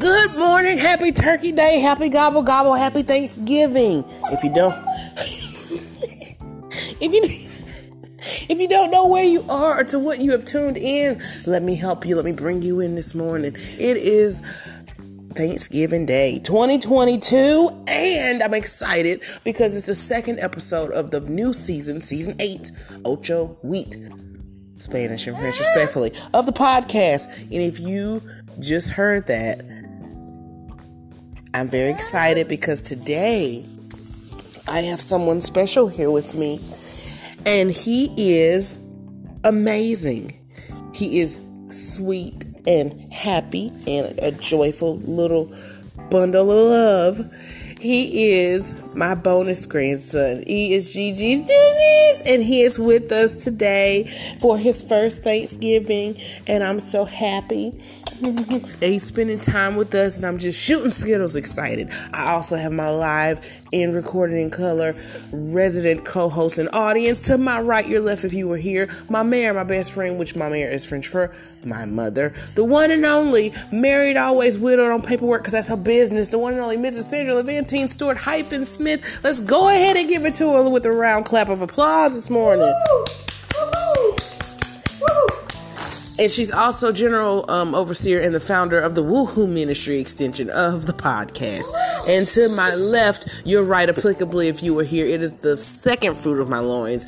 Good morning, happy Turkey Day, happy gobble gobble, happy Thanksgiving. If you don't, if you if you don't know where you are or to what you have tuned in, let me help you. Let me bring you in this morning. It is Thanksgiving Day 2022, and I'm excited because it's the second episode of the new season, season eight, Ocho huit, Spanish and French, respectfully, of the podcast. And if you just heard that, I'm very excited because today I have someone special here with me, and he is amazing. He is sweet and happy and a joyful little bundle of love. He is my bonus grandson. He is Gigi's Dennis, and he is with us today for his first Thanksgiving. And I'm so happy that he's spending time with us, and I'm just shooting skittles excited. I also have my live in recorded in color resident co-host and audience to my right, your left if you were here. My mayor, my best friend, which ma mère is French for my mother, the one and only married, always widowed on paperwork because that's her business. The one and only Mrs. Sandra Levantine Stewart hyphen Smith. Let's go ahead and give it to her with a round clap of applause this morning. Woo-hoo! And she's also general um, overseer and the founder of the Woohoo Ministry extension of the podcast. And to my left, you're right, applicably, if you were here, it is the second fruit of my loins.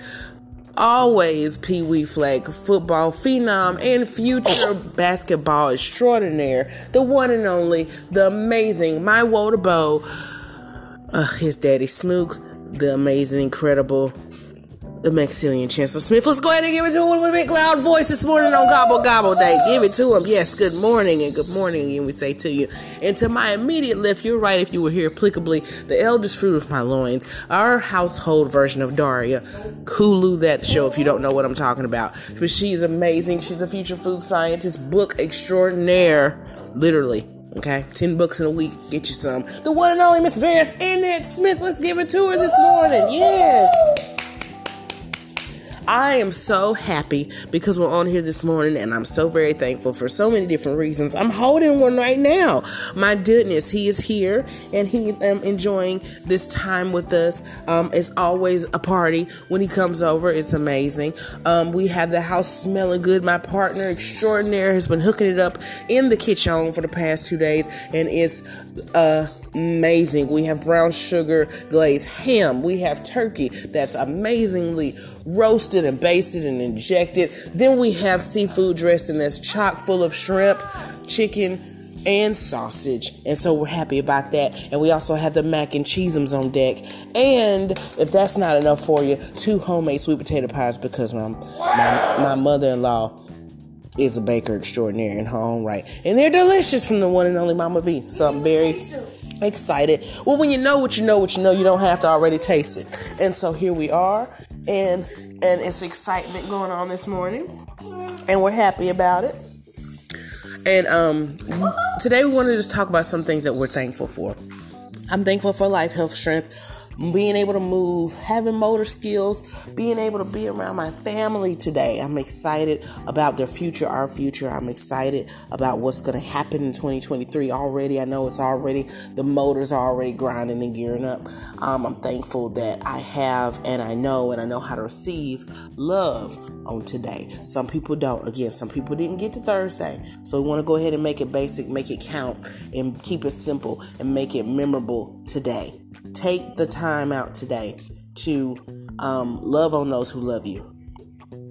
Always Pee Wee flag football phenom and future basketball extraordinaire, the one and only, the amazing, my Wodabow, uh, his daddy Smook, the amazing, incredible, the Maxillian Chancellor Smith. Let's go ahead and give it to him with a big loud voice this morning on Gobble Gobble Day. Give it to him. Yes, good morning and good morning, and we say to you. And to my immediate left, you're right if you were here applicably, the eldest fruit of my loins, our household version of Daria. Hulu that show if you don't know what I'm talking about. But she's amazing. She's a future food scientist, book extraordinaire, literally. Okay, 10 books in a week, get you some. The one and only Miss Varys Annette Smith. Let's give it to her this morning. Yes. I am so happy because we're on here this morning and I'm so very thankful for so many different reasons. I'm holding one right now. My goodness, he is here and he's um, enjoying this time with us. Um, it's always a party when he comes over. It's amazing. Um, we have the house smelling good. My partner extraordinaire has been hooking it up in the kitchen for the past two days and it's uh, amazing. We have brown sugar glazed ham. We have turkey that's amazingly roasted and basted and injected. Then we have seafood dressing that's chock full of shrimp, chicken, and sausage. And so we're happy about that. And we also have the mac and cheeseums on deck. And if that's not enough for you, two homemade sweet potato pies because my my, my mother-in-law is a baker extraordinaire in her own right. And they're delicious from the one and only Mama V. So I'm very excited. Well, when you know what you know, what you know, you don't have to already taste it. And so here we are, and and it's excitement going on this morning, and we're happy about it. And um, today we want to just talk about some things that we're thankful for. I'm thankful for life, health, strength being able to move, having motor skills, being able to be around my family today. I'm excited about their future, our future. I'm excited about what's going to happen in 2023 already. I know it's already, the motors are already grinding and gearing up. Um, I'm thankful that I have and I know and I know how to receive love on today. Some people don't. Again, some people didn't get to Thursday. So we want to go ahead and make it basic, make it count, and keep it simple and make it memorable today take the time out today to um, love on those who love you.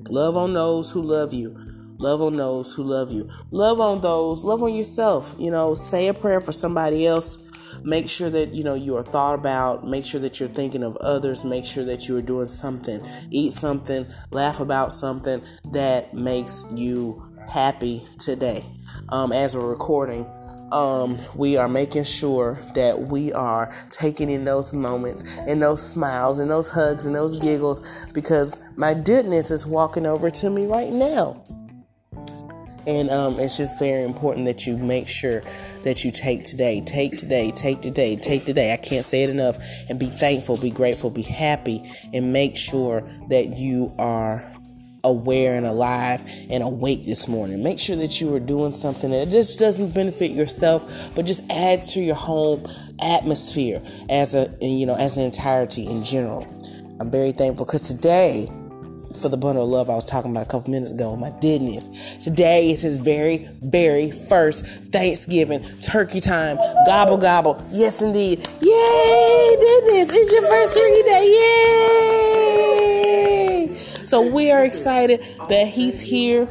Love on those who love you. Love on those who love you. Love on those, love on yourself. You know, say a prayer for somebody else. Make sure that, you know, you are thought about. Make sure that you're thinking of others. Make sure that you are doing something. Eat something. Laugh about something that makes you happy today. Um, as we're recording, um, we are making sure that we are taking in those moments and those smiles and those hugs and those giggles because my goodness is walking over to me right now. And um, it's just very important that you make sure that you take today, take today, take today, take today. I can't say it enough. And be thankful, be grateful, be happy, and make sure that you are aware and alive and awake this morning. Make sure that you are doing something that just doesn't benefit yourself, but just adds to your home atmosphere as a you know as an entirety in general. I'm very thankful because today for the bundle of love I was talking about a couple minutes ago. My goodness. Today is his very, very first Thanksgiving turkey time. Gobble, gobble. Yes, indeed. Yay, goodness. It's your first turkey day. Yay. So we are excited that he's here.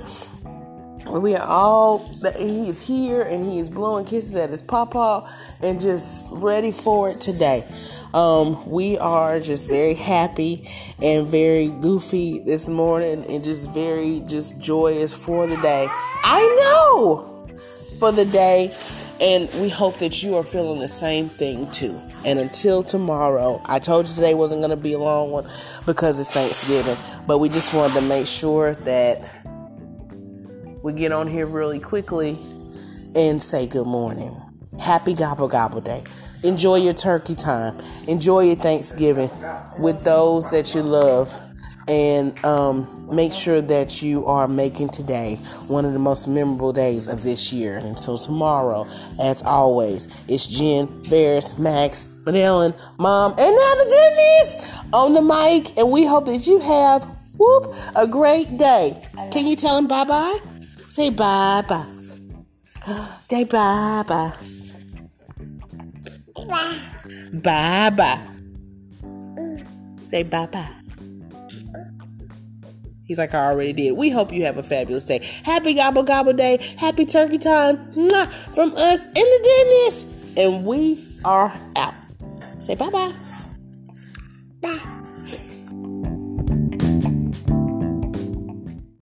We are all he is here and he is blowing kisses at his papa and just ready for it today. Um, we are just very happy and very goofy this morning and just very just joyous for the day. I know for the day. And we hope that you are feeling the same thing too. And until tomorrow, I told you today wasn't going to be a long one because it's Thanksgiving. But we just wanted to make sure that we get on here really quickly and say good morning. Happy Gobble Gobble Day. Enjoy your turkey time. Enjoy your Thanksgiving with those that you love. And um, make sure that you are making today one of the most memorable days of this year. Until tomorrow, as always, it's Jen, Ferris, Max, Manellen, Mom, and now the Dennis on the mic. And we hope that you have whoop a great day. Can you tell him bye bye? Say bye bye. Say bye bye. Bye bye. Say bye bye. He's like, I already did. We hope you have a fabulous day. Happy Gobble Gobble Day. Happy Turkey Time. Mwah, from us in the Dennis. And we are out. Say bye bye. Bye.